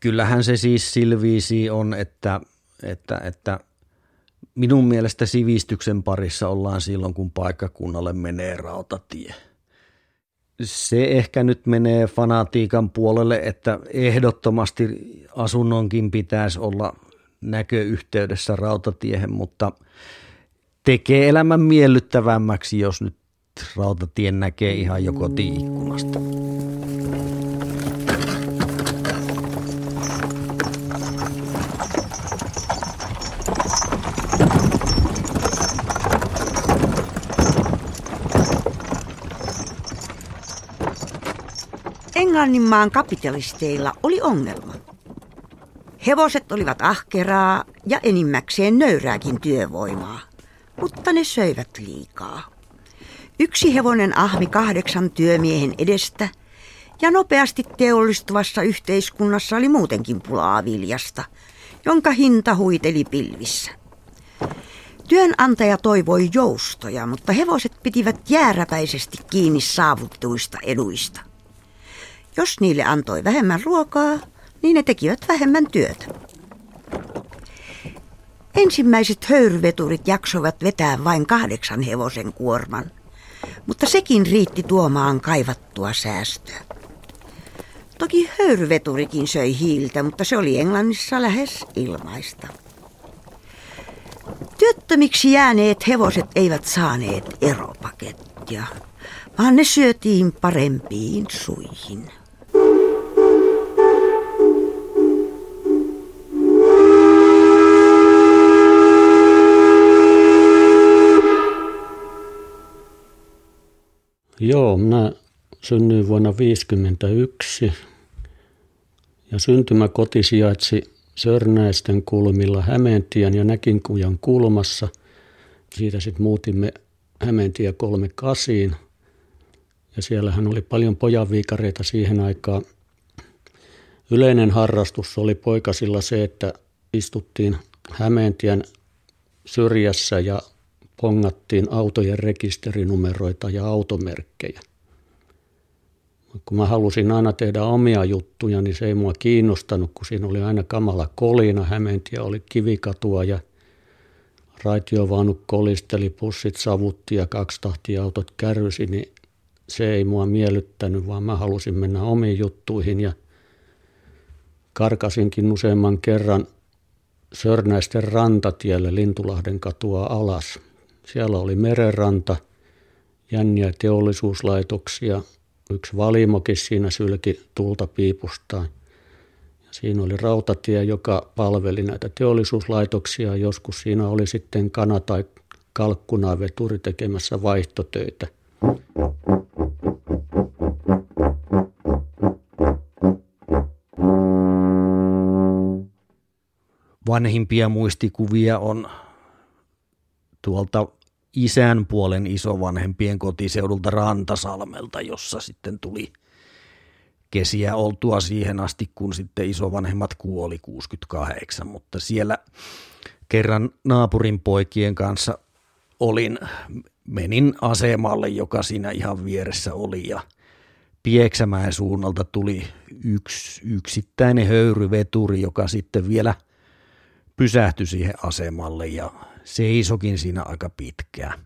Kyllähän se siis silviisi on, että, että, että minun mielestä sivistyksen parissa ollaan silloin, kun paikkakunnalle menee rautatie. Se ehkä nyt menee fanatiikan puolelle, että ehdottomasti asunnonkin pitäisi olla näköyhteydessä rautatiehen, mutta tekee elämän miellyttävämmäksi, jos nyt rautatien näkee ihan jo kotiikkunasta. Englanninmaan kapitalisteilla oli ongelma. Hevoset olivat ahkeraa ja enimmäkseen nöyrääkin työvoimaa, mutta ne söivät liikaa. Yksi hevonen ahmi kahdeksan työmiehen edestä ja nopeasti teollistuvassa yhteiskunnassa oli muutenkin pulaa viljasta, jonka hinta huiteli pilvissä. Työnantaja toivoi joustoja, mutta hevoset pitivät jääräpäisesti kiinni saavuttuista eduista. Jos niille antoi vähemmän ruokaa, niin ne tekivät vähemmän työtä. Ensimmäiset höyryveturit jaksoivat vetää vain kahdeksan hevosen kuorman, mutta sekin riitti tuomaan kaivattua säästöä. Toki höyryveturikin söi hiiltä, mutta se oli Englannissa lähes ilmaista. Työttömiksi jääneet hevoset eivät saaneet eropakettia, vaan ne syötiin parempiin suihin. Joo, minä synnyin vuonna 1951 ja syntymäkoti sijaitsi Sörnäisten kulmilla Hämeentien ja Näkinkujan kulmassa. Siitä sitten muutimme Hämeentie 38 ja siellähän oli paljon pojanviikareita siihen aikaan. Yleinen harrastus oli poikasilla se, että istuttiin Hämeentien syrjässä ja pongattiin autojen rekisterinumeroita ja automerkkejä. Kun mä halusin aina tehdä omia juttuja, niin se ei mua kiinnostanut, kun siinä oli aina kamala kolina. Hämeentie oli kivikatua ja raitiovaunut kolisteli, pussit savutti ja kaksitahtiautot kärrysi, niin se ei mua miellyttänyt, vaan mä halusin mennä omiin juttuihin ja karkasinkin useamman kerran Sörnäisten rantatielle Lintulahden katua alas. Siellä oli merenranta, jänniä teollisuuslaitoksia, yksi valimokin siinä sylki tulta piipustaan. Ja siinä oli rautatie, joka palveli näitä teollisuuslaitoksia. Joskus siinä oli sitten kana- tai kalkkunaveturi tekemässä vaihtotöitä. Vanhimpia muistikuvia on tuolta isän puolen isovanhempien kotiseudulta Rantasalmelta, jossa sitten tuli kesiä oltua siihen asti, kun sitten isovanhemmat kuoli 68, mutta siellä kerran naapurin poikien kanssa olin, menin asemalle, joka siinä ihan vieressä oli ja Pieksämäen suunnalta tuli yksi yksittäinen höyryveturi, joka sitten vielä pysähtyi siihen asemalle ja seisokin siinä aika pitkään.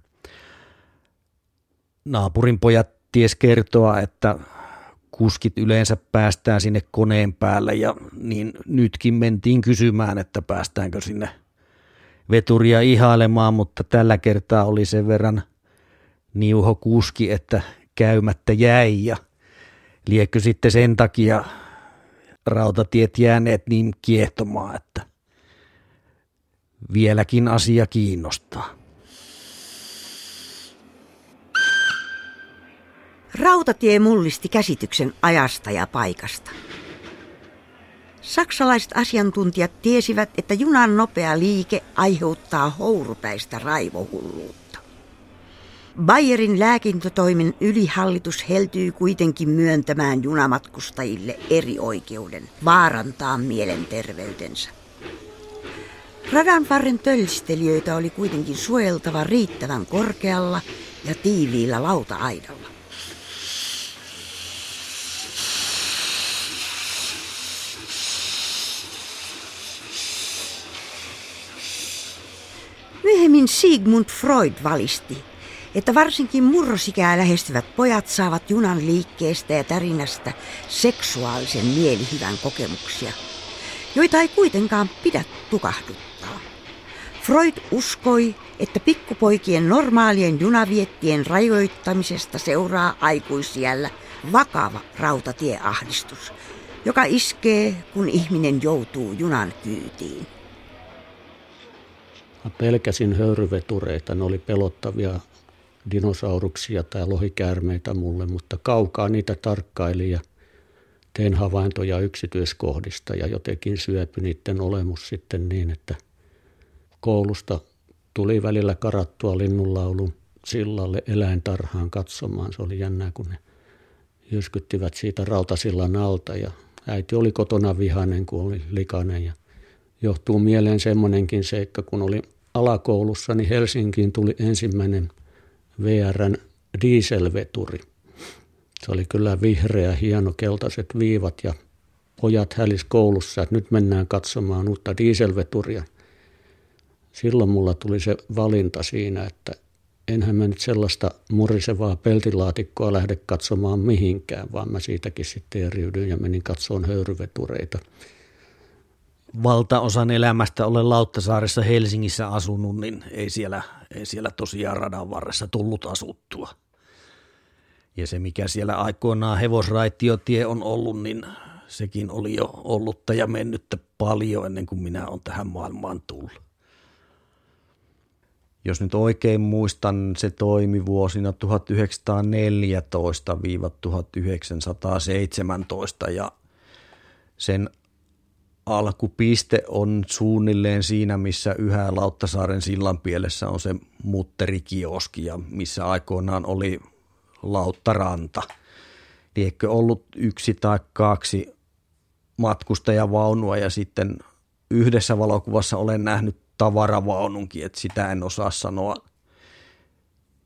Naapurin pojat ties kertoa, että kuskit yleensä päästään sinne koneen päälle ja niin nytkin mentiin kysymään, että päästäänkö sinne veturia ihailemaan, mutta tällä kertaa oli sen verran niuho kuski, että käymättä jäi ja liekö sitten sen takia rautatiet jääneet niin kiehtomaan, että vieläkin asia kiinnostaa. Rautatie mullisti käsityksen ajasta ja paikasta. Saksalaiset asiantuntijat tiesivät, että junan nopea liike aiheuttaa hourupäistä raivohulluutta. Bayerin lääkintötoimen ylihallitus heltyy kuitenkin myöntämään junamatkustajille eri oikeuden vaarantaa mielenterveytensä. Radan varren tölstelijöitä oli kuitenkin suojeltava riittävän korkealla ja tiiviillä lauta-aidalla. Myöhemmin Sigmund Freud valisti, että varsinkin murrosikää lähestyvät pojat saavat junan liikkeestä ja tärinästä seksuaalisen mielihyvän kokemuksia – joita ei kuitenkaan pidä tukahduttaa. Freud uskoi, että pikkupoikien normaalien junaviettien rajoittamisesta seuraa aikuisiällä vakava rautatieahdistus, joka iskee, kun ihminen joutuu junan kyytiin. Mä pelkäsin höyryvetureita, ne oli pelottavia dinosauruksia tai lohikäärmeitä mulle, mutta kaukaa niitä tarkkaili ja tein havaintoja yksityiskohdista ja jotenkin syöpy niiden olemus sitten niin, että koulusta tuli välillä karattua linnunlaulun sillalle eläintarhaan katsomaan. Se oli jännää, kun ne jyskyttivät siitä rautasillan alta ja äiti oli kotona vihainen, kun oli likainen ja johtuu mieleen semmoinenkin seikka, kun oli alakoulussa, niin Helsinkiin tuli ensimmäinen VRn dieselveturi. Se oli kyllä vihreä, hieno, keltaiset viivat ja pojat hälis koulussa, että nyt mennään katsomaan uutta dieselveturia. Silloin mulla tuli se valinta siinä, että enhän mä nyt sellaista murisevaa peltilaatikkoa lähde katsomaan mihinkään, vaan mä siitäkin sitten eriydyin ja menin katsomaan höyryvetureita. Valtaosan elämästä olen Lauttasaaressa Helsingissä asunut, niin ei siellä, ei siellä tosiaan radan varressa tullut asuttua. Ja se, mikä siellä aikoinaan hevosraitiotie on ollut, niin sekin oli jo ollutta ja mennyttä paljon ennen kuin minä olen tähän maailmaan tullut. Jos nyt oikein muistan, se toimi vuosina 1914-1917 ja sen alkupiste on suunnilleen siinä, missä yhä Lauttasaaren sillan pielessä on se mutterikioski ja missä aikoinaan oli Lauttaranta. Liekö ollut yksi tai kaksi matkustajavaunua ja sitten yhdessä valokuvassa olen nähnyt tavaravaununkin, että sitä en osaa sanoa.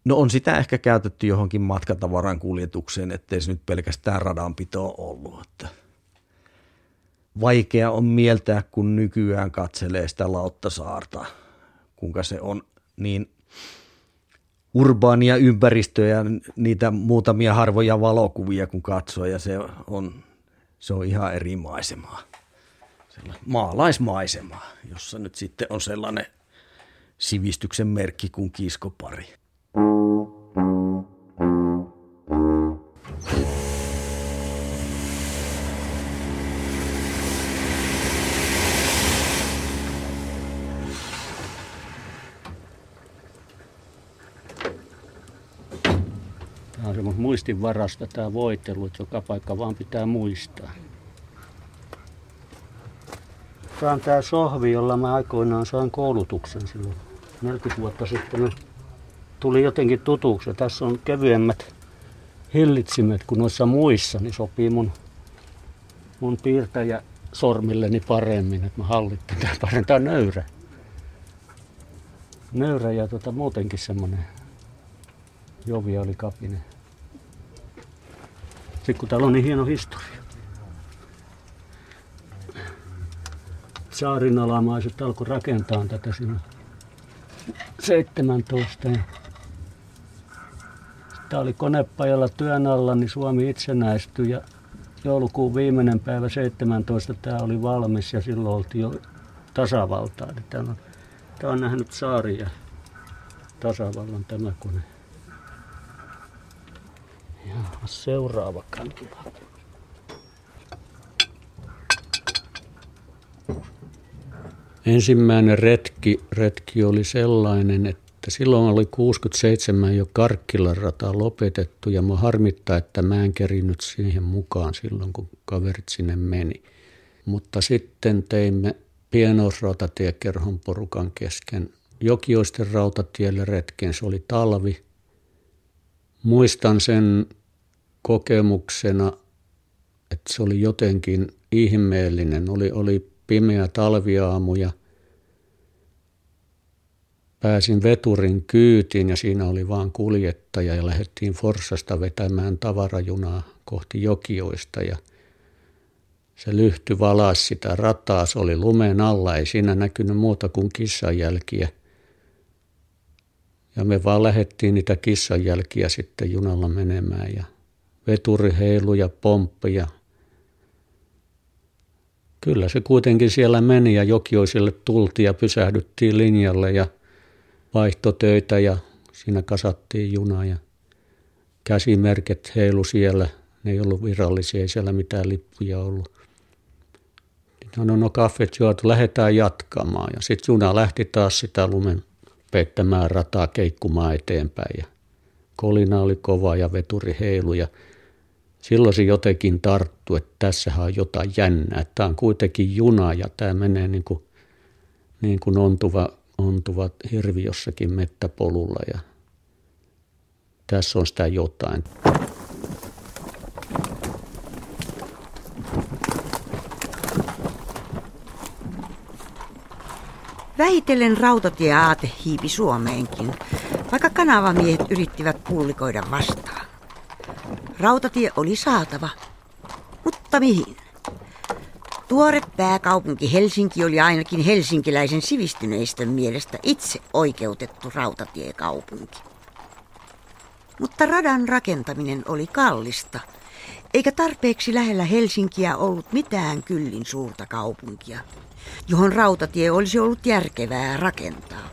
No on sitä ehkä käytetty johonkin matkatavaran kuljetukseen, ettei se nyt pelkästään radanpito ollut. Että vaikea on mieltää, kun nykyään katselee sitä Lauttasaarta, kuinka se on niin urbaania ympäristöä ja niitä muutamia harvoja valokuvia kun katsoo ja se on, se on ihan eri maisemaa maalaismaisemaa, jossa nyt sitten on sellainen sivistyksen merkki kuin kiskopari. Tämä on semmoista muistinvarasta tämä voitelu, että joka paikka vaan pitää muistaa. Tämä on tämä sohvi, jolla mä aikoinaan sain koulutuksen silloin 40 vuotta sitten. Tuli jotenkin tutuksi. Tässä on kevyemmät hillitsimet kuin noissa muissa, niin sopii mun, mun piirtäjä sormilleni paremmin, että mä hallittan tämän paremmin. Tämä on nöyrä. Nöyrä ja tota, muutenkin semmoinen joviaali kapine. Täällä on niin hieno historia. saarinalaiset alkoi rakentaa tätä siinä 17. Tämä oli konepajalla työn alla, niin Suomi itsenäistyi ja joulukuun viimeinen päivä 17 tämä oli valmis ja silloin oltiin jo tasavaltaa. Tämä on, tämä on nähnyt saari ja tasavallan tämä kone. Ja seuraava kantila. Ensimmäinen retki, retki oli sellainen, että silloin oli 67 jo Karkkilan rata lopetettu ja mä harmittaa, että mä en kerinyt siihen mukaan silloin, kun kaverit sinne meni. Mutta sitten teimme pienousrautatiekerhon porukan kesken Jokioisten rautatielle retken. Se oli talvi. Muistan sen kokemuksena, että se oli jotenkin ihmeellinen. Oli, oli pimeä talviaamu ja pääsin veturin kyytiin ja siinä oli vain kuljettaja ja lähdettiin Forsasta vetämään tavarajunaa kohti Jokioista ja se lyhty valas sitä rataa, se oli lumen alla, ei siinä näkynyt muuta kuin kissanjälkiä. Ja me vaan lähettiin niitä kissanjälkiä sitten junalla menemään ja veturi heilu ja pomppi ja kyllä se kuitenkin siellä meni ja Jokioiselle tultiin ja pysähdyttiin linjalle ja vaihtotöitä ja siinä kasattiin juna ja käsimerket heilu siellä. Ne ei ollut virallisia, ei siellä mitään lippuja ollut. No, no, no kaffet juotu, lähdetään jatkamaan. Ja sitten juna lähti taas sitä lumen peittämään rataa keikkumaan eteenpäin. Ja kolina oli kova ja veturi heilu ja silloin se jotenkin tarttu, että tässähän on jotain jännää. Tämä on kuitenkin juna ja tämä menee niin kuin, niin kuin ontuva, ontuva hirvi jossakin mettäpolulla ja tässä on sitä jotain. Vähitellen rautatieaate hiipi Suomeenkin, vaikka kanavamiehet yrittivät pullikoida vastaan. Rautatie oli saatava, mutta mihin? Tuore pääkaupunki Helsinki oli ainakin helsinkiläisen sivistyneistön mielestä itse oikeutettu rautatiekaupunki. Mutta radan rakentaminen oli kallista, eikä tarpeeksi lähellä Helsinkiä ollut mitään kyllin suurta kaupunkia, johon rautatie olisi ollut järkevää rakentaa.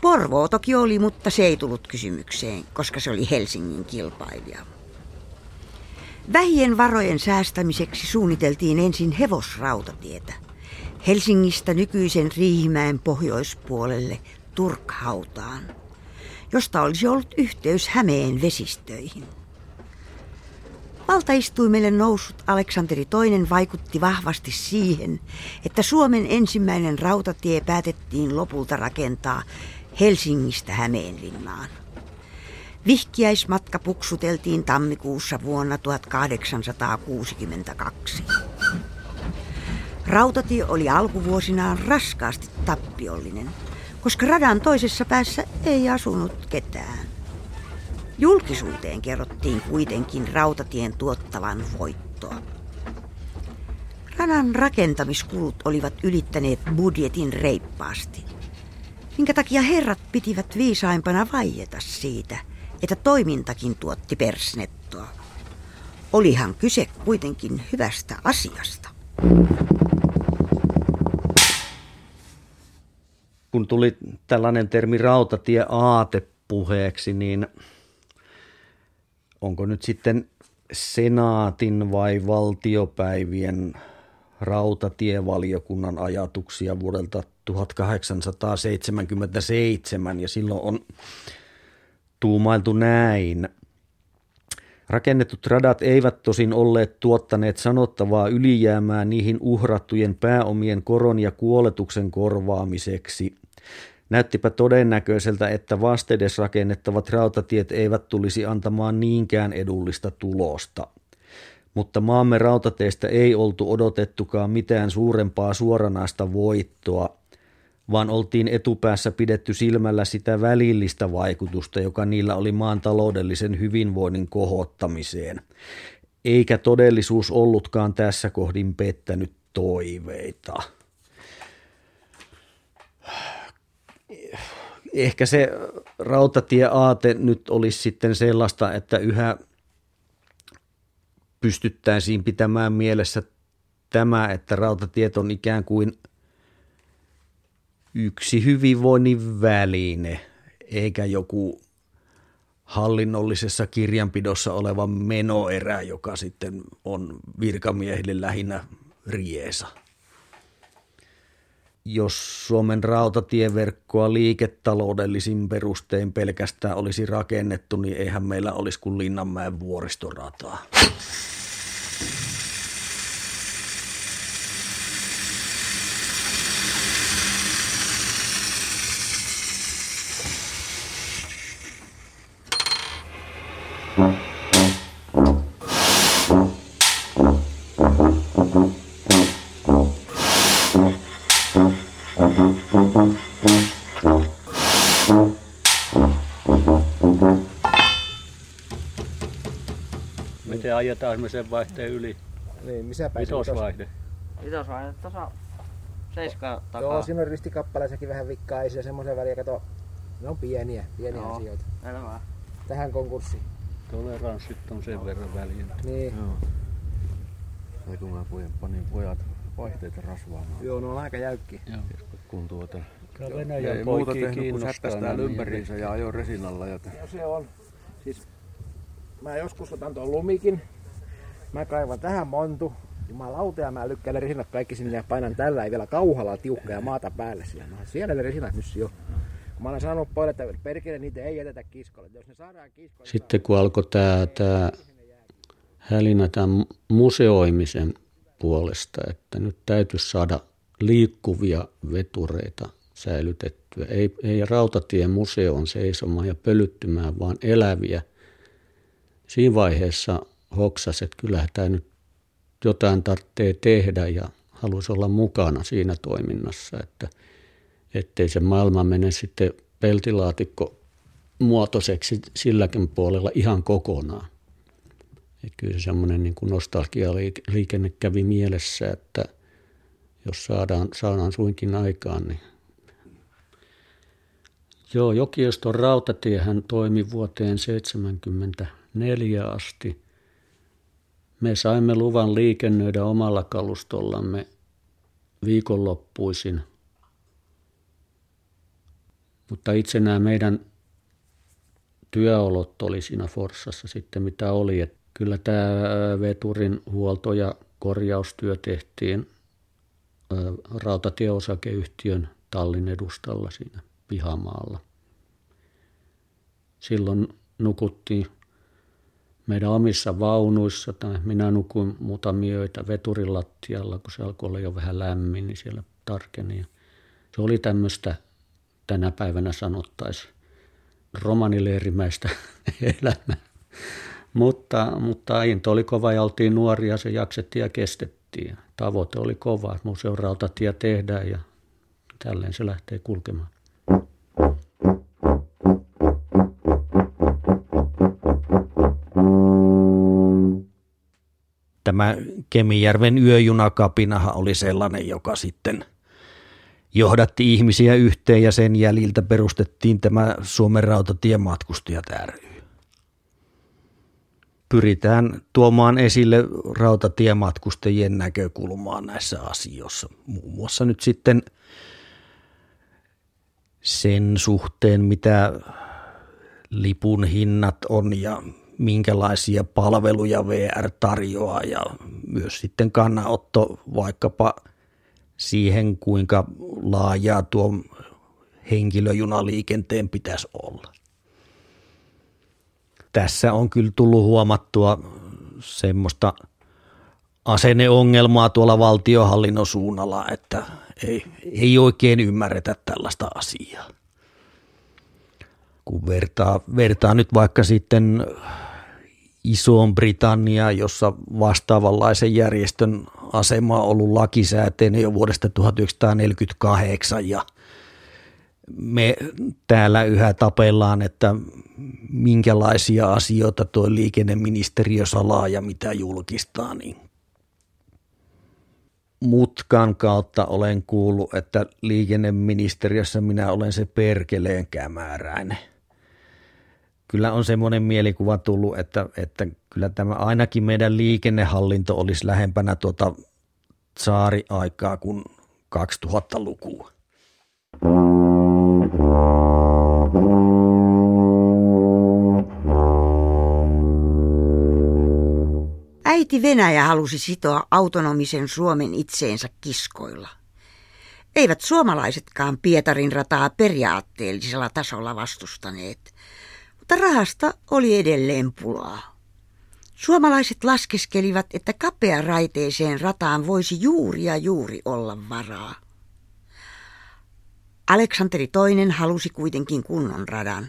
Porvoo toki oli, mutta se ei tullut kysymykseen, koska se oli Helsingin kilpailija. Vähien varojen säästämiseksi suunniteltiin ensin hevosrautatietä Helsingistä nykyisen Riihimäen pohjoispuolelle Turkhautaan, josta olisi ollut yhteys Hämeen vesistöihin. Valtaistuimelle noussut Aleksanteri II vaikutti vahvasti siihen, että Suomen ensimmäinen rautatie päätettiin lopulta rakentaa Helsingistä Hämeenlinnaan. Vihkiäismatka puksuteltiin tammikuussa vuonna 1862. Rautatie oli alkuvuosinaan raskaasti tappiollinen, koska radan toisessa päässä ei asunut ketään. Julkisuuteen kerrottiin kuitenkin rautatien tuottavan voittoa. Radan rakentamiskulut olivat ylittäneet budjetin reippaasti, minkä takia herrat pitivät viisaimpana vaieta siitä – että toimintakin tuotti persnettoa. Olihan kyse kuitenkin hyvästä asiasta. Kun tuli tällainen termi rautatie aate puheeksi, niin onko nyt sitten senaatin vai valtiopäivien rautatievaliokunnan ajatuksia vuodelta 1877 ja silloin on tuumailtu näin. Rakennetut radat eivät tosin olleet tuottaneet sanottavaa ylijäämää niihin uhrattujen pääomien koron ja kuoletuksen korvaamiseksi. Näyttipä todennäköiseltä, että vastedes rakennettavat rautatiet eivät tulisi antamaan niinkään edullista tulosta. Mutta maamme rautateistä ei oltu odotettukaan mitään suurempaa suoranaista voittoa – vaan oltiin etupäässä pidetty silmällä sitä välillistä vaikutusta, joka niillä oli maan taloudellisen hyvinvoinnin kohottamiseen. Eikä todellisuus ollutkaan tässä kohdin pettänyt toiveita. Ehkä se rautatieaate nyt olisi sitten sellaista, että yhä pystyttäisiin pitämään mielessä tämä, että rautatiet on ikään kuin – yksi hyvinvoinnin väline, eikä joku hallinnollisessa kirjanpidossa oleva menoerä, joka sitten on virkamiehille lähinnä riesa. Jos Suomen rautatieverkkoa liiketaloudellisin perustein pelkästään olisi rakennettu, niin eihän meillä olisi kuin Linnanmäen vuoristorataa. Miten ajetaan me sen vaihteen yli? Niin, missä päin Vitosvaihde. Vitosvaihde tuossa seiskaa takaa. Joo, siinä on ristikappaleessakin vähän vikkaa, ei se semmoisen väliä, kato Ne on pieniä, pieniä Joo. asioita. Elämää. Tähän konkurssiin. Toleranssit on sen verran väljentynyt. Niin. Joo. Tai kun mä pojan, panin pojat vaihteita rasvaamaan. Joo, ne on aika jäykkiä. Kun tuota, Kyllä ei Venäjän muuta poikia tehnyt kuin täällä niin ympäriinsä ja ajoi resinalla. Ja No se on. Siis mä joskus otan tuon lumikin. Mä kaivan tähän montu. Jumalauta ja mä lykkään resinat kaikki sinne ja painan tällä ei vielä kauhalla tiukka ja maata päälle sillä. No, siellä ne resinat nyt jo. Kun mä olen sanonut pojille, että perkele niitä ei jätetä kiskolle. Jos ne saadaan kiskolle, Sitten kun alkoi tämä, tämä hälinä tämän museoimisen puolesta, että nyt täytyisi saada liikkuvia vetureita säilytettyä. Ei, ei rautatien museon seisomaan ja pölyttymään, vaan eläviä. Siinä vaiheessa hoksas, että kyllähän tämä nyt jotain tarvitsee tehdä ja halusi olla mukana siinä toiminnassa, että ettei se maailma mene sitten peltilaatikko muotoiseksi silläkin puolella ihan kokonaan. Että kyllä se semmoinen niin kuin nostalgialiikenne kävi mielessä, että jos saadaan, saadaan suinkin aikaan, niin Joo, Jokioston rautatiehän toimi vuoteen 1974 asti. Me saimme luvan liikennöidä omalla kalustollamme viikonloppuisin. Mutta itse nämä meidän työolot oli siinä Forssassa sitten mitä oli. Että kyllä tämä veturin huolto- ja korjaustyö tehtiin rautatieosakeyhtiön tallin edustalla siinä pihamaalla. Silloin nukuttiin meidän omissa vaunuissa, tai minä nukuin muutamia öitä veturin lattialla, kun se alkoi olla jo vähän lämmin, niin siellä tarkeni. Se oli tämmöistä, tänä päivänä sanottaisiin, romanileirimäistä elämää. mutta, mutta into oli kova ja oltiin nuoria, se jaksettiin ja kestettiin. Tavoite oli kova, että museon rautatie tehdään ja tälleen se lähtee kulkemaan. Tämä Kemijärven yöjunakapinahan oli sellainen, joka sitten johdatti ihmisiä yhteen ja sen jäljiltä perustettiin tämä Suomen rautatien matkustajat ry. Pyritään tuomaan esille rautatiematkustajien näkökulmaa näissä asioissa. Muun muassa nyt sitten sen suhteen, mitä lipun hinnat on ja minkälaisia palveluja VR tarjoaa ja myös sitten kannanotto vaikkapa siihen, kuinka laajaa tuo henkilöjunaliikenteen pitäisi olla. Tässä on kyllä tullut huomattua semmoista asenneongelmaa tuolla valtiohallinnon suunnalla, että ei, ei oikein ymmärretä tällaista asiaa. Kun vertaa, vertaa nyt vaikka sitten Isoon Britannia, jossa vastaavanlaisen järjestön asema on ollut lakisääteinen jo vuodesta 1948 ja me täällä yhä tapellaan, että minkälaisia asioita tuo liikenneministeriö salaa ja mitä julkistaa, niin mutkan kautta olen kuullut, että liikenneministeriössä minä olen se perkeleen kämääräinen. Kyllä on semmoinen mielikuva tullut, että, että kyllä tämä ainakin meidän liikennehallinto olisi lähempänä tuota saariaikaa kuin 2000-lukua. Äiti Venäjä halusi sitoa autonomisen Suomen itseensä kiskoilla. Eivät suomalaisetkaan Pietarin rataa periaatteellisella tasolla vastustaneet, mutta rahasta oli edelleen pulaa. Suomalaiset laskeskelivat, että kapea raiteeseen rataan voisi juuri ja juuri olla varaa. Aleksanteri II halusi kuitenkin kunnon radan,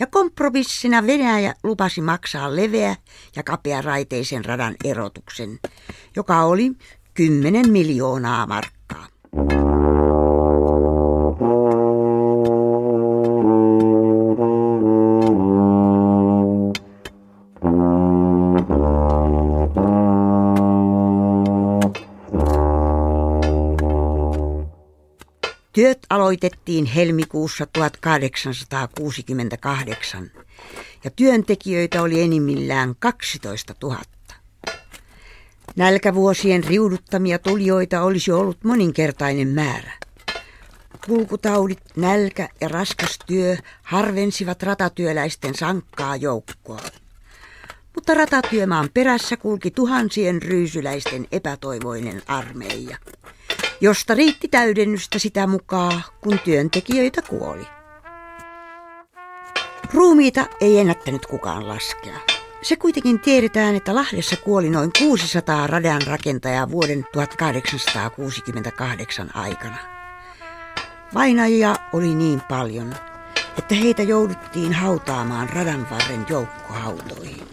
ja kompromissina Venäjä lupasi maksaa leveä ja kapea raiteisen radan erotuksen, joka oli 10 miljoonaa markkaa. Työt aloitettiin helmikuussa 1868 ja työntekijöitä oli enimmillään 12 000. Nälkävuosien riuduttamia tulijoita olisi ollut moninkertainen määrä. Kulkutaudit, nälkä ja raskas työ harvensivat ratatyöläisten sankkaa joukkoa. Mutta ratatyömaan perässä kulki tuhansien ryysyläisten epätoivoinen armeija, josta riitti täydennystä sitä mukaan, kun työntekijöitä kuoli. Ruumiita ei ennättänyt kukaan laskea. Se kuitenkin tiedetään, että Lahdessa kuoli noin 600 radan rakentajaa vuoden 1868 aikana. Vainajia oli niin paljon, että heitä jouduttiin hautaamaan radan varren joukkohautoihin.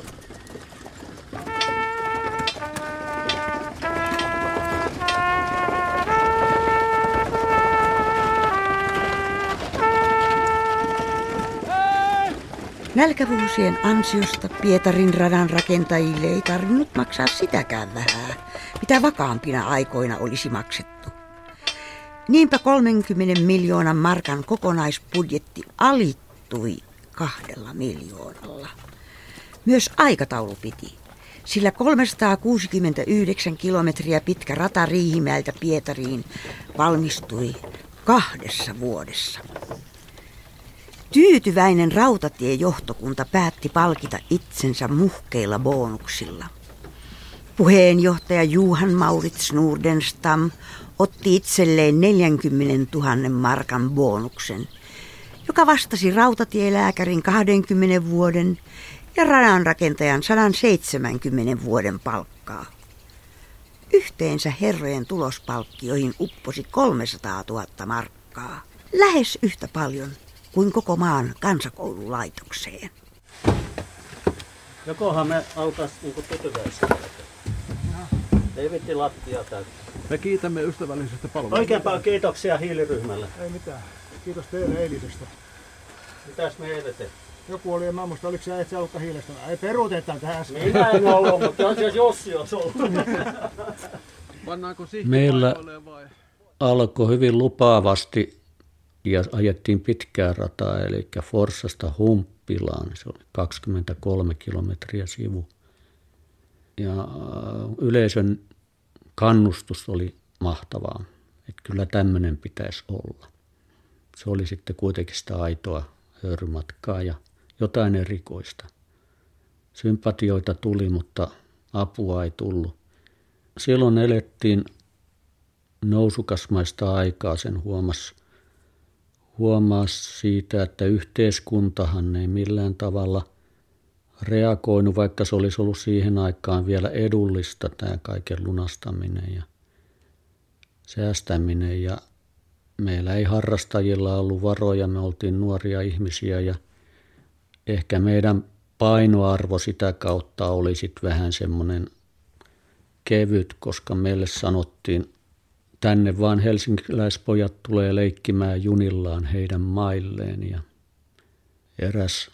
Nälkävuosien ansiosta Pietarin radan rakentajille ei tarvinnut maksaa sitäkään vähää, mitä vakaampina aikoina olisi maksettu. Niinpä 30 miljoonan markan kokonaisbudjetti alittui kahdella miljoonalla. Myös aikataulu piti, sillä 369 kilometriä pitkä rata Riihimäeltä Pietariin valmistui kahdessa vuodessa. Tyytyväinen rautatiejohtokunta päätti palkita itsensä muhkeilla bonuksilla. Puheenjohtaja Juhan Maurits Nordenstam otti itselleen 40 000 markan bonuksen, joka vastasi rautatielääkärin 20 vuoden ja radanrakentajan 170 vuoden palkkaa. Yhteensä herrojen tulospalkkioihin upposi 300 000 markkaa. Lähes yhtä paljon kuin koko maan kansakoululaitokseen. Jokohan me alkaisi niinku tyytyväisiä. Ei vitti lattia täyttä. Me kiitämme ystävällisestä palvelusta. Oikein paljon kiitoksia hiiliryhmälle. Ei mitään. Kiitos teille eilisestä. Mitäs me eilen tehtiin? Joku oli, en mä muista, oliko se itse ollut hiilestä. Ei peruutetaan tähän äsken. Minä en ollut, mutta on siellä Jossi olisi ollut. Meillä- alkoi hyvin lupaavasti ja ajettiin pitkää rataa, eli Forssasta Humppilaan. Se oli 23 kilometriä sivu. Ja äh, yleisön kannustus oli mahtavaa, että kyllä tämmöinen pitäisi olla. Se oli sitten kuitenkin sitä aitoa höyrymatkaa ja jotain erikoista. Sympatioita tuli, mutta apua ei tullut. Silloin elettiin nousukasmaista aikaa, sen huomasi huomasi siitä, että yhteiskuntahan ei millään tavalla reagoinut, vaikka se olisi ollut siihen aikaan vielä edullista tämä kaiken lunastaminen ja säästäminen. Ja meillä ei harrastajilla ollut varoja, me oltiin nuoria ihmisiä ja ehkä meidän painoarvo sitä kautta oli sitten vähän semmoinen kevyt, koska meille sanottiin tänne vaan helsinkiläispojat tulee leikkimään junillaan heidän mailleen. Ja eräs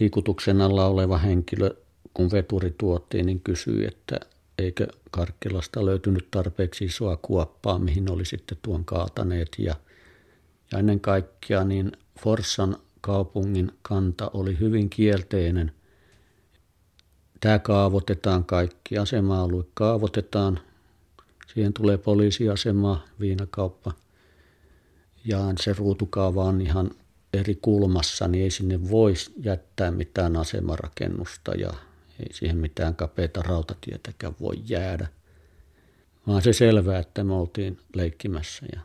liikutuksen alla oleva henkilö, kun veturi tuotiin, niin kysyi, että eikö Karkkilasta löytynyt tarpeeksi isoa kuoppaa, mihin oli sitten tuon kaataneet. Ja, ja ennen kaikkea niin Forssan kaupungin kanta oli hyvin kielteinen. Tämä kaavoitetaan kaikki, asema-alue kaavoitetaan, Siihen tulee poliisiasema, viinakauppa ja se ruutukaava on ihan eri kulmassa, niin ei sinne voisi jättää mitään asemarakennusta ja ei siihen mitään kapeita rautatietäkään voi jäädä. Vaan se selvää, että me oltiin leikkimässä ja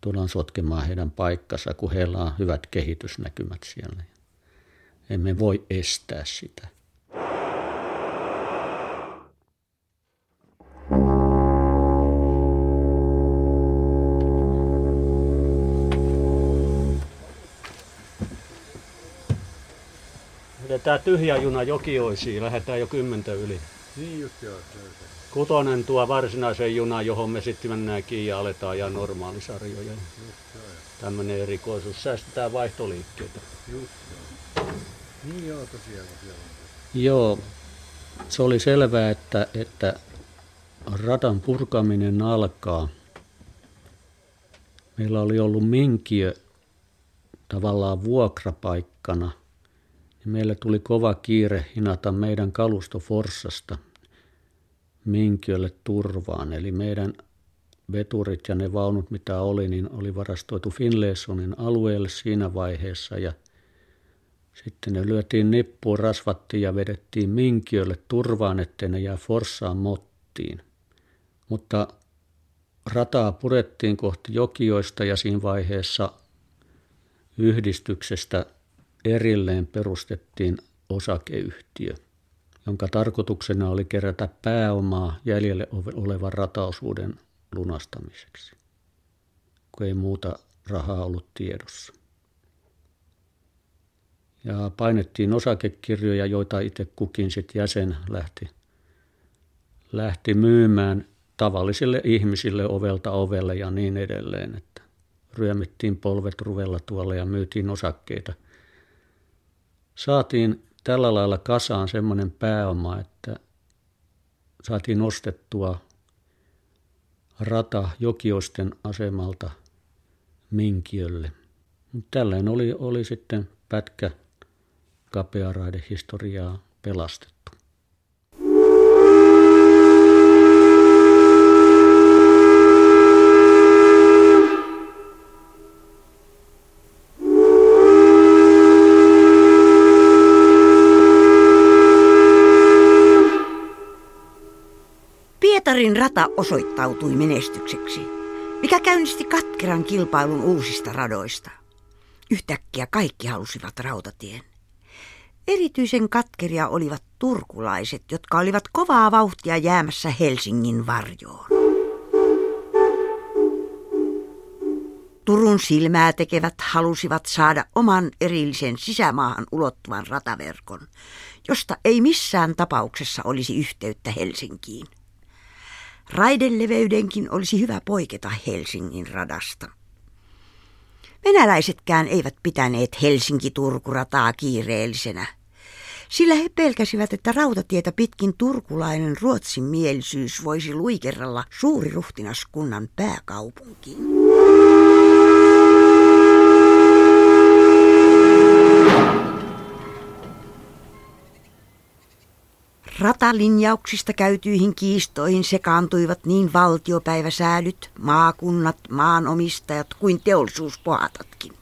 tullaan sotkemaan heidän paikkansa, kun heillä on hyvät kehitysnäkymät siellä. Emme voi estää sitä. Tämä tyhjä juna Jokioisiin, lähdetään jo kymmentä yli. Niin just joo. Kutonen tuo varsinaisen junan, johon me sitten mennään kiinni ja aletaan ajaa normaalisarjoja. Tämmöinen erikoisuus. Säästetään vaihtoliikkeitä. Just joo. Niin joo, tosiaan on. Joo, se oli selvää, että, että radan purkaminen alkaa meillä oli ollut minkiö tavallaan vuokrapaikkana, niin meille tuli kova kiire hinata meidän kalusto Forssasta minkiölle turvaan. Eli meidän veturit ja ne vaunut, mitä oli, niin oli varastoitu Finlaysonin alueelle siinä vaiheessa ja sitten ne lyötiin nippuun, rasvattiin ja vedettiin minkiölle turvaan, ettei ne jää Forssaan mottiin. Mutta rataa purettiin kohti Jokioista ja siinä vaiheessa yhdistyksestä erilleen perustettiin osakeyhtiö, jonka tarkoituksena oli kerätä pääomaa jäljelle olevan rataosuuden lunastamiseksi, kun ei muuta rahaa ollut tiedossa. Ja painettiin osakekirjoja, joita itse kukin sitten jäsen lähti, lähti myymään tavallisille ihmisille ovelta ovelle ja niin edelleen, että ryömittiin polvet ruvella tuolla ja myytiin osakkeita. Saatiin tällä lailla kasaan semmoinen pääoma, että saatiin ostettua rata Jokiosten asemalta Minkiölle. Tällainen oli, oli sitten pätkä kapea historiaa pelastettu. Pietarin rata osoittautui menestykseksi, mikä käynnisti katkeran kilpailun uusista radoista. Yhtäkkiä kaikki halusivat rautatien. Erityisen katkeria olivat turkulaiset, jotka olivat kovaa vauhtia jäämässä Helsingin varjoon. Turun silmää tekevät halusivat saada oman erillisen sisämaahan ulottuvan rataverkon, josta ei missään tapauksessa olisi yhteyttä Helsinkiin. Raideleveydenkin olisi hyvä poiketa Helsingin radasta. Venäläisetkään eivät pitäneet Helsinki-Turkurataa kiireellisenä, sillä he pelkäsivät, että rautatietä pitkin turkulainen ruotsin mielisyys voisi luikerralla suuriruhtinaskunnan pääkaupunkiin. Ratalinjauksista käytyihin kiistoihin sekaantuivat niin valtiopäiväsäädyt, maakunnat, maanomistajat kuin teollisuuspohatatkin.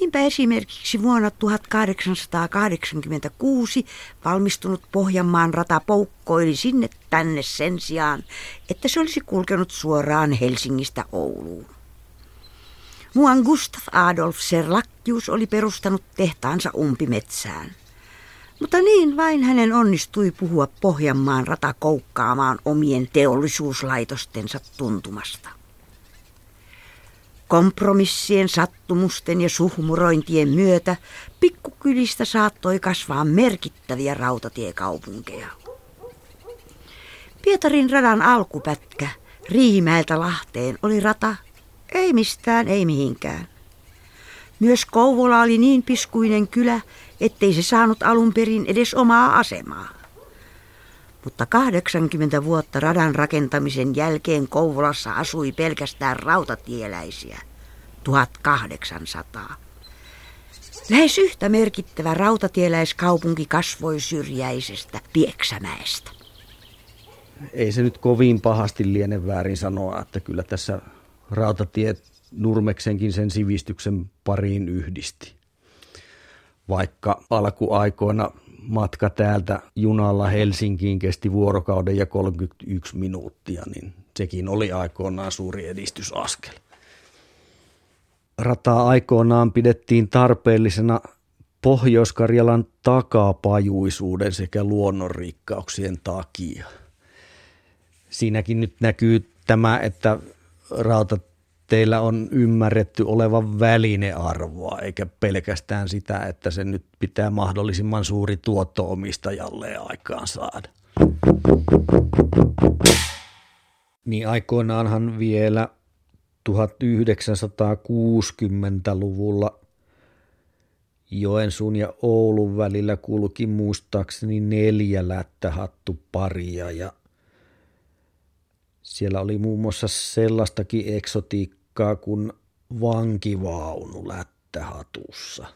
Niinpä esimerkiksi vuonna 1886 valmistunut Pohjanmaan rata poukkoili sinne tänne sen sijaan, että se olisi kulkenut suoraan Helsingistä Ouluun. Muan Gustav Adolf Serlakkius oli perustanut tehtaansa umpimetsään. Mutta niin vain hänen onnistui puhua Pohjanmaan rata koukkaamaan omien teollisuuslaitostensa tuntumasta. Kompromissien, sattumusten ja suhmurointien myötä pikkukylistä saattoi kasvaa merkittäviä rautatiekaupunkeja. Pietarin radan alkupätkä Riihimäeltä Lahteen oli rata, ei mistään, ei mihinkään. Myös Kouvola oli niin piskuinen kylä, ettei se saanut alun perin edes omaa asemaa. Mutta 80 vuotta radan rakentamisen jälkeen Kouvolassa asui pelkästään rautatieläisiä. 1800. Lähes yhtä merkittävä rautatieläiskaupunki kasvoi syrjäisestä Pieksämäestä. Ei se nyt kovin pahasti liene väärin sanoa, että kyllä tässä rautatiet Nurmeksenkin sen sivistyksen pariin yhdisti. Vaikka alkuaikoina matka täältä junalla Helsinkiin kesti vuorokauden ja 31 minuuttia, niin sekin oli aikoinaan suuri edistysaskel. Rataa aikoinaan pidettiin tarpeellisena Pohjois-Karjalan takapajuisuuden sekä luonnonrikkauksien takia. Siinäkin nyt näkyy tämä, että rautat teillä on ymmärretty olevan välinearvoa, eikä pelkästään sitä, että se nyt pitää mahdollisimman suuri tuotto omistajalle aikaan saada. Niin aikoinaanhan vielä 1960-luvulla Joensuun ja Oulun välillä kulki muistaakseni neljä lättähattuparia ja siellä oli muun muassa sellaistakin eksotiikkaa, paikkaa kuin vankivaunu lättähatussa.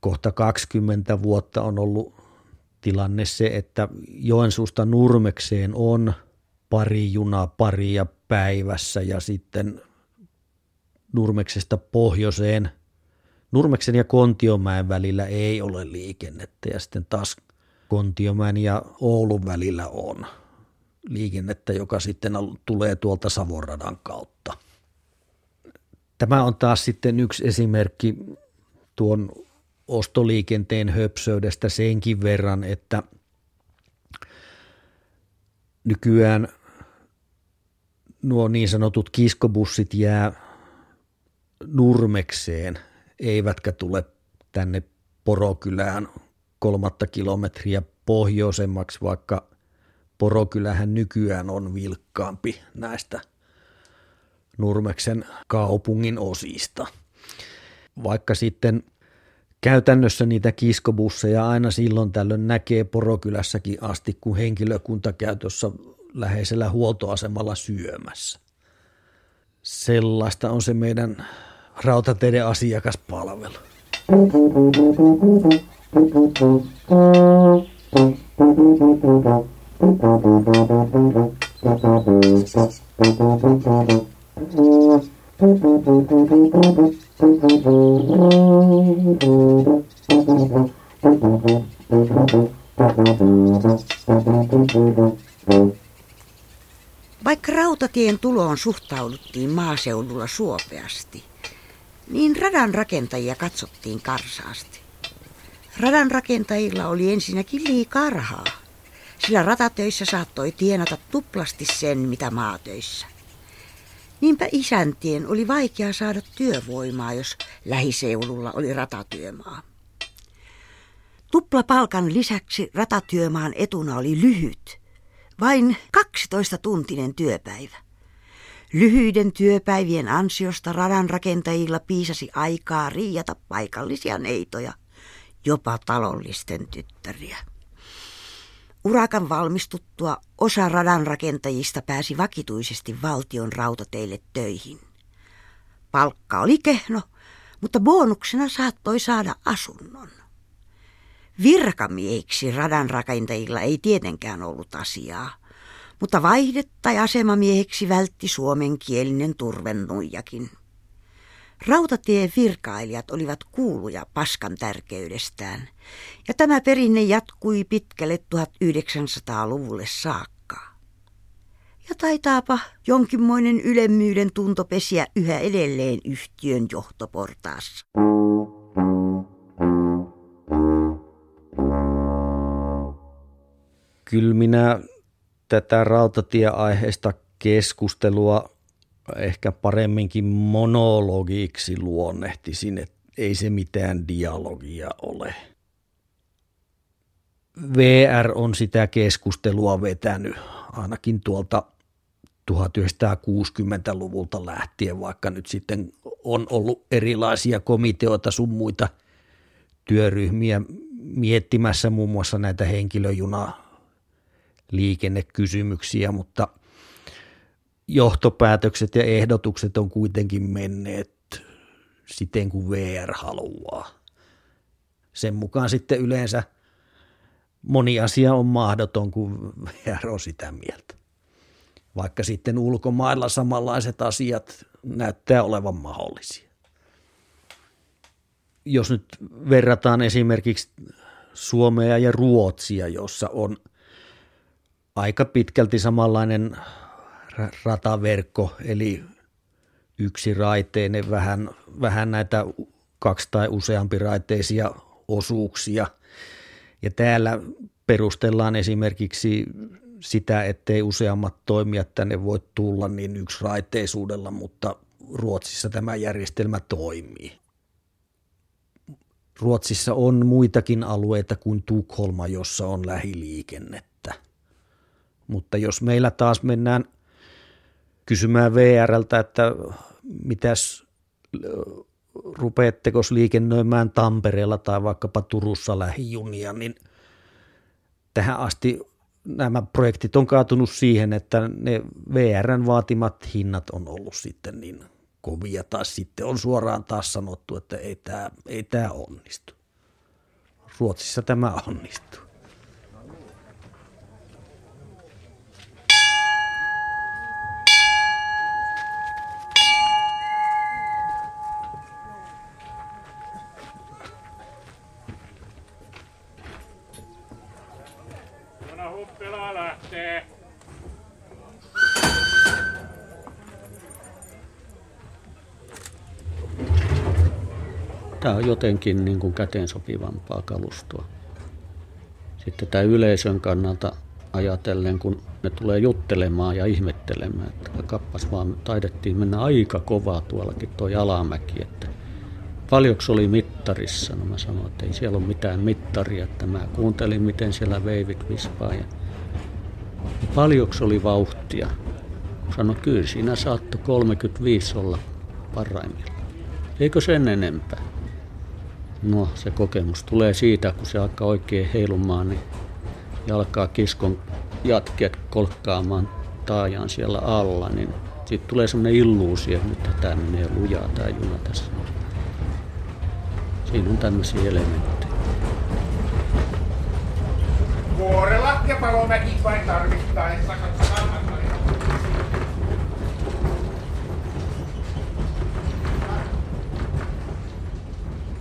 Kohta 20 vuotta on ollut tilanne se, että Joensuusta Nurmekseen on pari junaa paria päivässä ja sitten Nurmeksesta pohjoiseen – Nurmeksen ja Kontiomäen välillä ei ole liikennettä ja sitten taas Kontiomäen ja Oulun välillä on liikennettä, joka sitten tulee tuolta Savonradan kautta. Tämä on taas sitten yksi esimerkki tuon ostoliikenteen höpsöydestä senkin verran, että nykyään nuo niin sanotut kiskobussit jää Nurmekseen – eivätkä tule tänne Porokylään kolmatta kilometriä pohjoisemmaksi, vaikka Porokylähän nykyään on vilkkaampi näistä Nurmeksen kaupungin osista. Vaikka sitten käytännössä niitä kiskobusseja aina silloin tällöin näkee Porokylässäkin asti, kun henkilökunta käy tuossa läheisellä huoltoasemalla syömässä. Sellaista on se meidän rautateiden asiakaspalvelu. Vaikka rautatien tuloon suhtauduttiin maaseudulla suopeasti, niin radan rakentajia katsottiin karsaasti. Radan rakentajilla oli ensinnäkin liikaa rahaa, sillä ratatöissä saattoi tienata tuplasti sen, mitä maatöissä. Niinpä isäntien oli vaikea saada työvoimaa, jos lähiseudulla oli ratatyömaa. Tuplapalkan lisäksi ratatyömaan etuna oli lyhyt, vain 12-tuntinen työpäivä. Lyhyiden työpäivien ansiosta radan rakentajilla piisasi aikaa riijata paikallisia neitoja, jopa talollisten tyttäriä. Urakan valmistuttua osa radan rakentajista pääsi vakituisesti valtion rautateille töihin. Palkka oli kehno, mutta bonuksena saattoi saada asunnon. Virkamiehiksi radan rakentajilla ei tietenkään ollut asiaa mutta vaihde- tai asemamieheksi vältti suomenkielinen turvennuijakin. Rautatien virkailijat olivat kuuluja paskan tärkeydestään, ja tämä perinne jatkui pitkälle 1900-luvulle saakka. Ja taitaapa jonkinmoinen ylemmyyden tunto pesiä yhä edelleen yhtiön johtoportaassa. Kyllä minä tätä rautatieaiheesta keskustelua ehkä paremminkin monologiksi luonnehtisin, että ei se mitään dialogia ole. VR on sitä keskustelua vetänyt ainakin tuolta 1960-luvulta lähtien, vaikka nyt sitten on ollut erilaisia komiteoita sun muita työryhmiä miettimässä muun muassa näitä henkilöjuna liikennekysymyksiä, mutta johtopäätökset ja ehdotukset on kuitenkin menneet siten kuin VR haluaa. Sen mukaan sitten yleensä moni asia on mahdoton, kun VR on sitä mieltä. Vaikka sitten ulkomailla samanlaiset asiat näyttää olevan mahdollisia. Jos nyt verrataan esimerkiksi Suomea ja Ruotsia, jossa on – aika pitkälti samanlainen rataverkko, eli yksi raiteinen, vähän, vähän näitä kaksi tai useampi raiteisia osuuksia. Ja täällä perustellaan esimerkiksi sitä, ettei useammat toimijat tänne voi tulla niin yksi raiteisuudella, mutta Ruotsissa tämä järjestelmä toimii. Ruotsissa on muitakin alueita kuin Tukholma, jossa on lähiliikennettä. Mutta jos meillä taas mennään kysymään VRltä, että mitäs rupeatteko liikennöimään Tampereella tai vaikkapa Turussa lähijunia, niin tähän asti nämä projektit on kaatunut siihen, että ne VRn vaatimat hinnat on ollut sitten niin kovia, tai sitten on suoraan taas sanottu, että ei tämä ei tämä onnistu. Ruotsissa tämä onnistuu. Tämä on jotenkin niin kuin käteen sopivampaa kalustoa. Sitten tämä yleisön kannalta ajatellen, kun ne tulee juttelemaan ja ihmettelemään, että kappas vaan taidettiin mennä aika kovaa tuollakin tuo alamäki, että paljonko oli mittarissa? No mä sanoin, että ei siellä ole mitään mittaria, että mä kuuntelin, miten siellä veivit vispaa ja paljonko oli vauhtia. Sanoin, kyllä siinä saattoi 35 olla parhaimmillaan. Eikö sen enempää? No se kokemus tulee siitä, kun se alkaa oikein heilumaan, niin ja alkaa kiskon jatkeet kolkkaamaan taajaan siellä alla, niin sitten tulee semmoinen illuusio, että tämä menee lujaa tämä juna tässä. Siinä on tämmöisiä elementtejä. Vuorella ja palomäki vain tarvittaessa.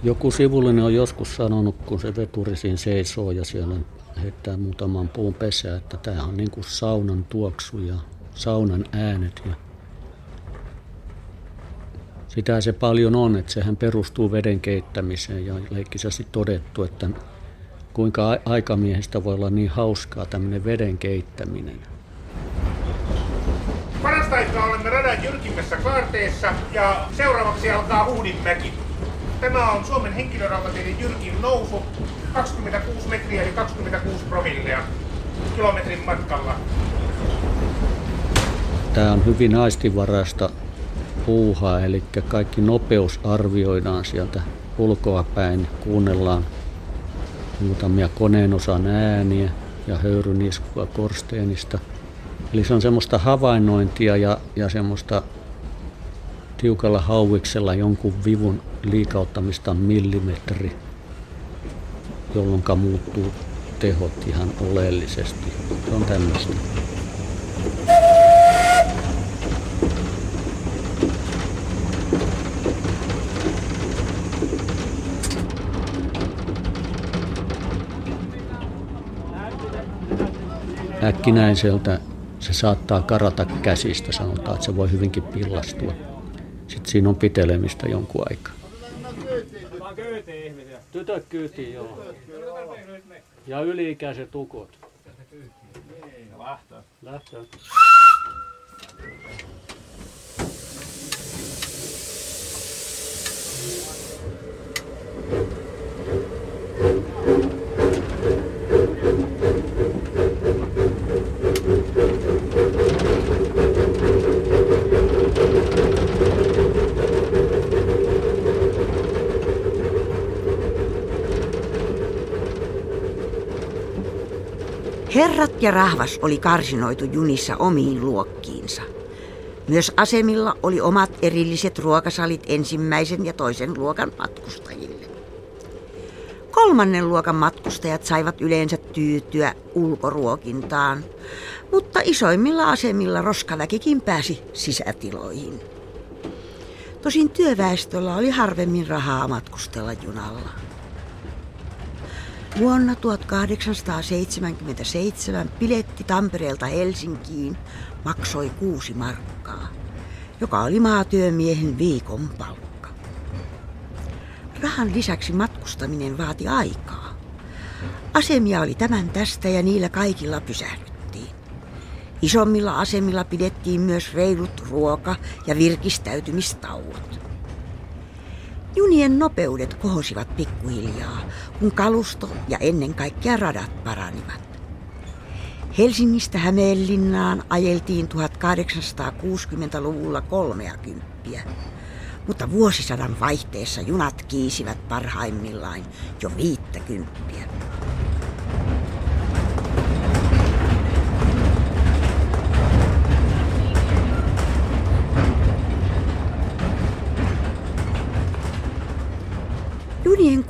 Joku sivullinen on joskus sanonut, kun se veturi siinä seisoo ja siellä heittää muutaman puun pesää, että tämä on niin kuin saunan tuoksu ja saunan äänet. Ja sitä se paljon on, että sehän perustuu veden keittämiseen ja leikkisesti todettu, että kuinka aikamiehestä voi olla niin hauskaa tämmöinen veden keittäminen. Parasta aikaa olemme radan jyrkimmässä kaarteessa ja seuraavaksi alkaa Huhdinmäki. Tämä on Suomen henkilörautateiden jyrkin nousu, 26 metriä eli 26 promillea kilometrin matkalla. Tämä on hyvin aistivaraista puuhaa, eli kaikki nopeus arvioidaan sieltä ulkoa päin, kuunnellaan muutamia koneen osan ääniä ja höyryniskua korsteenista. Eli se on semmoista havainnointia ja, ja semmoista tiukalla hauiksella jonkun vivun liikauttamista millimetri, jolloin muuttuu tehot ihan oleellisesti. Se on tämmöistä. Äkkinäiseltä se saattaa karata käsistä, sanotaan, että se voi hyvinkin pillastua. Sitten siinä on pitelemistä jonkun aikaa. Tytöt kyytiin, joo. Ja yli-ikäiset ukot. Lähtö. Lähtö. Herrat ja rahvas oli karsinoitu junissa omiin luokkiinsa. Myös asemilla oli omat erilliset ruokasalit ensimmäisen ja toisen luokan matkustajille. Kolmannen luokan matkustajat saivat yleensä tyytyä ulkoruokintaan, mutta isoimmilla asemilla roskaväkikin pääsi sisätiloihin. Tosin työväestöllä oli harvemmin rahaa matkustella junalla. Vuonna 1877 piletti Tampereelta Helsinkiin maksoi kuusi markkaa, joka oli maatyömiehen viikon palkka. Rahan lisäksi matkustaminen vaati aikaa. Asemia oli tämän tästä ja niillä kaikilla pysähdyttiin. Isommilla asemilla pidettiin myös reilut ruoka- ja virkistäytymistauot. Junien nopeudet kohosivat pikkuhiljaa, kun kalusto ja ennen kaikkea radat paranivat. Helsingistä Hämeenlinnaan ajeltiin 1860-luvulla 30, mutta vuosisadan vaihteessa junat kiisivät parhaimmillaan jo 50.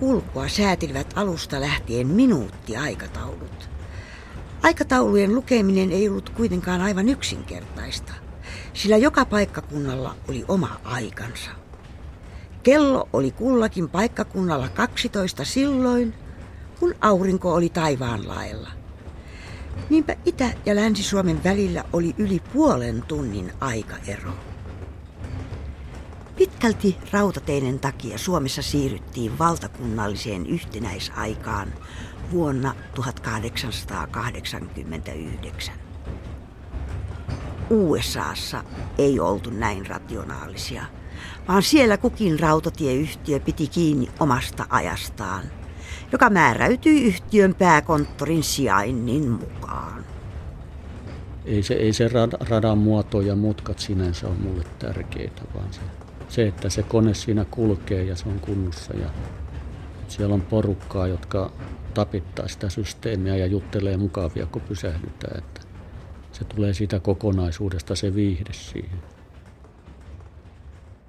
kulkua säätilivät alusta lähtien minuuttiaikataulut. Aikataulujen lukeminen ei ollut kuitenkaan aivan yksinkertaista, sillä joka paikkakunnalla oli oma aikansa. Kello oli kullakin paikkakunnalla 12 silloin, kun aurinko oli taivaan laella. Niinpä Itä- ja Länsi-Suomen välillä oli yli puolen tunnin aikaero. Pitkälti rautateiden takia Suomessa siirryttiin valtakunnalliseen yhtenäisaikaan vuonna 1889. USAssa ei oltu näin rationaalisia, vaan siellä kukin rautatieyhtiö piti kiinni omasta ajastaan, joka määräytyi yhtiön pääkonttorin sijainnin mukaan. Ei se, ei se radan muoto ja mutkat sinänsä ole mulle tärkeitä, vaan se, se, että se kone siinä kulkee ja se on kunnossa ja siellä on porukkaa, jotka tapittaa sitä systeemiä ja juttelee mukavia, kun pysähdytään. Että se tulee siitä kokonaisuudesta se viihde siihen.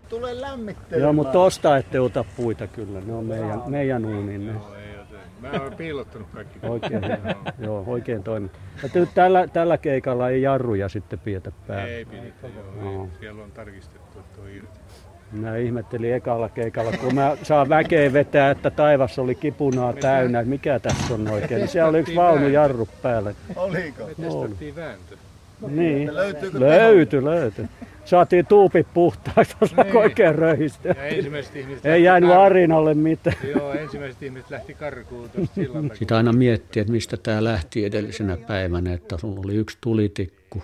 Tule lämmittelemään. Joo, mutta tosta ette ota puita kyllä. Ne on meidän, meidän uunin. Ne. Mä oon piilottanut kaikki. Oikein, joo, oikein toimi. Ja nyt tällä, tällä keikalla ei jarruja sitten pietä päällä. Ei pidetä, joo. Joo. Ei. Siellä on tarkistettu, että on irti. Mä ihmettelin ekalla keikalla, kun mä saan väkeä vetää, että taivas oli kipunaa täynnä, että mikä tässä on oikein. Niin siellä oli yksi vaunujarru päällä. Oliko? Me testattiin vääntö. Niin, Löytyykö löytyi, löytyi. Saatiin tuupit puhtaaksi, osaako Niin. oikein röhistä. Ja ensimmäiset ihmiset Ei jäänyt kar- Arinalle mitään. Joo, ensimmäiset ihmiset lähti karkuun tuosta. Sitten aina miettii, että mistä tämä lähti edellisenä päivänä, että sulla oli yksi tulitikku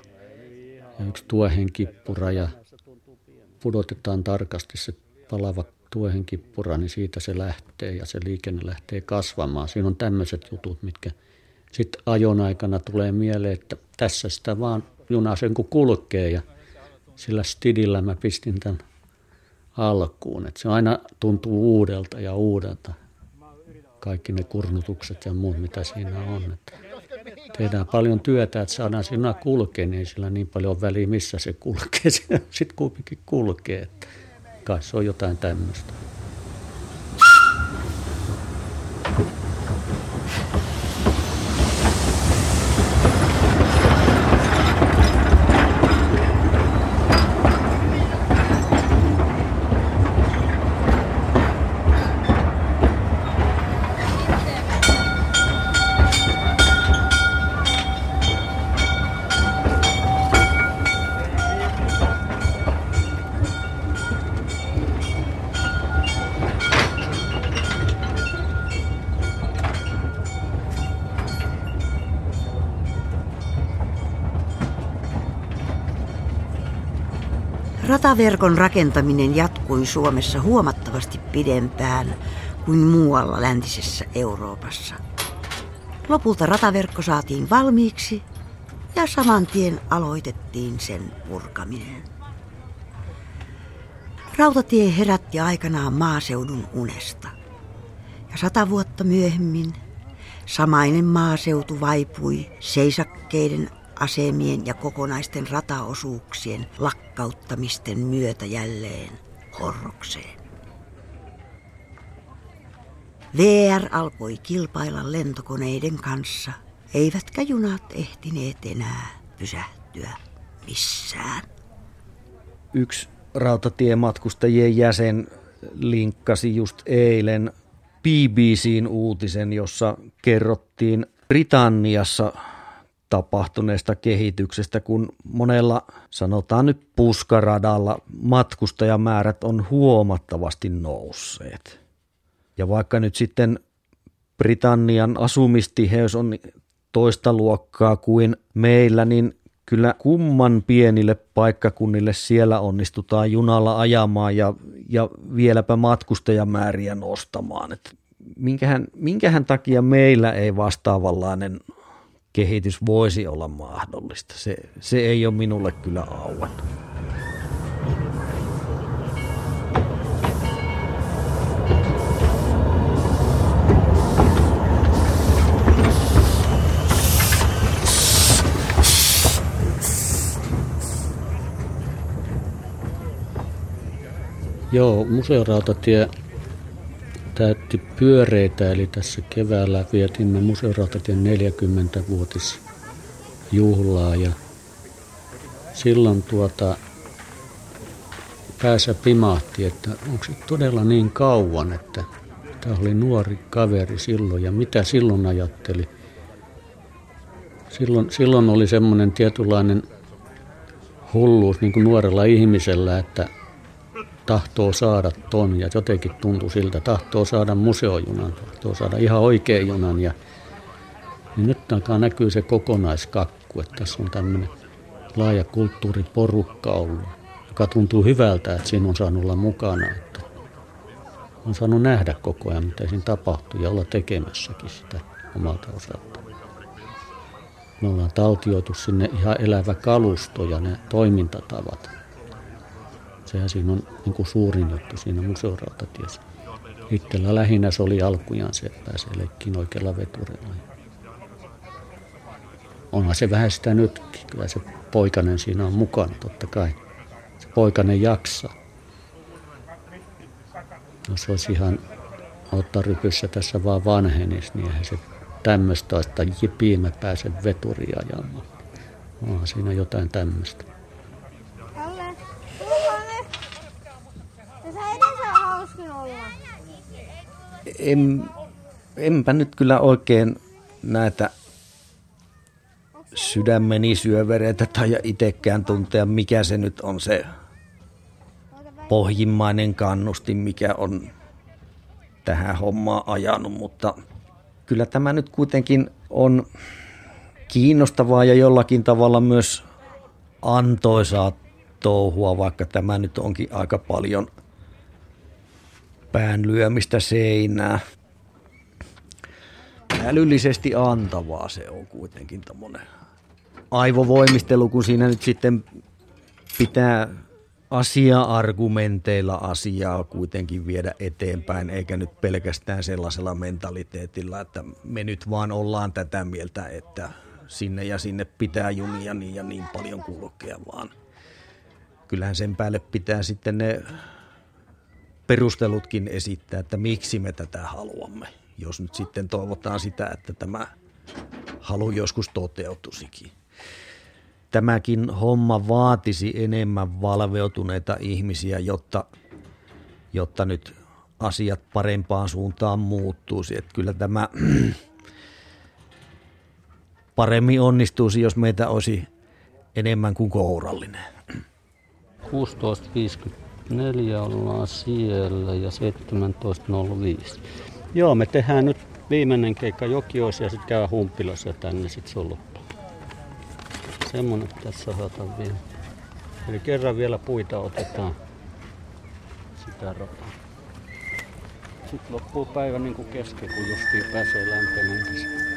ja yksi tuohenkippura ja pudotetaan tarkasti se palava tuohenkippura, niin siitä se lähtee ja se liikenne lähtee kasvamaan. Siinä on tämmöiset jutut, mitkä sitten ajon aikana tulee mieleen, että tässä sitä vaan juna sen kun kulkee ja sillä stidillä mä pistin tämän alkuun. Että se aina tuntuu uudelta ja uudelta kaikki ne kurnutukset ja muut, mitä siinä on. Että tehdään paljon työtä, että saadaan siinä kulkea, niin ei sillä niin paljon väliä, missä se kulkee. Se sitten kuitenkin kulkee. Että kai se on jotain tämmöistä. Rataverkon rakentaminen jatkui Suomessa huomattavasti pidempään kuin muualla läntisessä Euroopassa. Lopulta rataverkko saatiin valmiiksi ja saman tien aloitettiin sen purkaminen. Rautatie herätti aikanaan maaseudun unesta. Ja sata vuotta myöhemmin samainen maaseutu vaipui seisakkeiden asemien ja kokonaisten rataosuuksien lakkauttamisten myötä jälleen horrokseen. VR alkoi kilpailla lentokoneiden kanssa, eivätkä junat ehtineet enää pysähtyä missään. Yksi rautatiematkustajien jäsen linkkasi just eilen BBCn uutisen, jossa kerrottiin Britanniassa tapahtuneesta kehityksestä, kun monella, sanotaan nyt puskaradalla, matkustajamäärät on huomattavasti nousseet. Ja vaikka nyt sitten Britannian asumistiheys on toista luokkaa kuin meillä, niin kyllä kumman pienille paikkakunnille siellä onnistutaan junalla ajamaan ja, ja vieläpä matkustajamääriä nostamaan. Et minkähän, minkähän takia meillä ei vastaavanlainen kehitys voisi olla mahdollista. Se, se ei ole minulle kyllä auennut. Joo, museorautatie täytti pyöreitä, eli tässä keväällä vietimme museorautatien 40-vuotisjuhlaa ja silloin tuota, päässä pimahti, että onko se todella niin kauan, että tämä oli nuori kaveri silloin ja mitä silloin ajatteli. Silloin, silloin oli semmoinen tietynlainen hulluus niin kuin nuorella ihmisellä, että tahtoo saada ton ja jotenkin tuntui siltä, tahtoo saada museojunan, tahtoo saada ihan oikean junan ja niin nyt alkaa näkyy se kokonaiskakku, että tässä on tämmöinen laaja kulttuuriporukka ollut, joka tuntuu hyvältä, että siinä on saanut olla mukana, että on saanut nähdä koko ajan, mitä siinä tapahtuu ja olla tekemässäkin sitä omalta osalta. Me ollaan taltioitu sinne ihan elävä kalusto ja ne toimintatavat. Sehän siinä on niin kuin suurin juttu siinä museorautatiessä. Itsellä lähinnä se oli alkujaan se, että pääsee leikkiin oikealla veturilla. Onhan se vähän sitä nytkin. Kyllä se poikanen siinä on mukana totta kai. Se poikanen jaksaa. Jos olisi ihan ottarypyssä tässä vaan vanhenis, niin eihän se tämmöistä olisi, että jipiin mä pääsen veturia ajamaan. Onhan siinä jotain tämmöistä. Kalle, Tuumanen! Tässä edessä on hauskin olla. En, enpä nyt kyllä oikein näitä sydämeni syövereitä tai itsekään tuntea, mikä se nyt on se pohjimmainen kannustin, mikä on tähän hommaan ajanut, mutta kyllä tämä nyt kuitenkin on kiinnostavaa ja jollakin tavalla myös antoisaa touhua, vaikka tämä nyt onkin aika paljon pään lyömistä seinää. Älyllisesti antavaa se on kuitenkin tämmöinen aivovoimistelu, kun siinä nyt sitten pitää asia-argumenteilla asiaa kuitenkin viedä eteenpäin, eikä nyt pelkästään sellaisella mentaliteetilla, että me nyt vaan ollaan tätä mieltä, että sinne ja sinne pitää junia niin ja niin paljon kulkea, vaan kyllähän sen päälle pitää sitten ne perustelutkin esittää, että miksi me tätä haluamme, jos nyt sitten toivotaan sitä, että tämä halu joskus toteutusikin tämäkin homma vaatisi enemmän valveutuneita ihmisiä, jotta, jotta nyt asiat parempaan suuntaan muuttuisi. Että kyllä tämä paremmin onnistuisi, jos meitä olisi enemmän kuin kourallinen. 16.54 ollaan siellä ja 17.05. Joo, me tehdään nyt viimeinen keikka Jokioissa ja sitten käy Humpilassa tänne sitten se on loppu. Semmonen tässä otetaan vielä. Eli kerran vielä puita otetaan sitä rataa. Sitten loppuu päivä niin kuin kesken, kun justiin pääsee lämpenemään.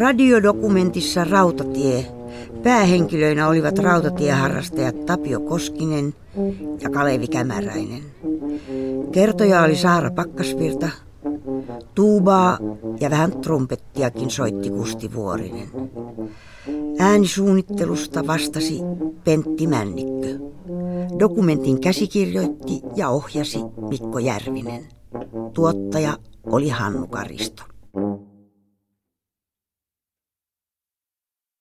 Radiodokumentissa Rautatie päähenkilöinä olivat rautatieharrastajat Tapio Koskinen ja Kalevi Kämäräinen. Kertoja oli Saara Pakkasvirta, tuubaa ja vähän trumpettiakin soitti Kusti Vuorinen. Äänisuunnittelusta vastasi Pentti Männikkö. Dokumentin käsikirjoitti ja ohjasi Mikko Järvinen. Tuottaja oli Hannu Karisto.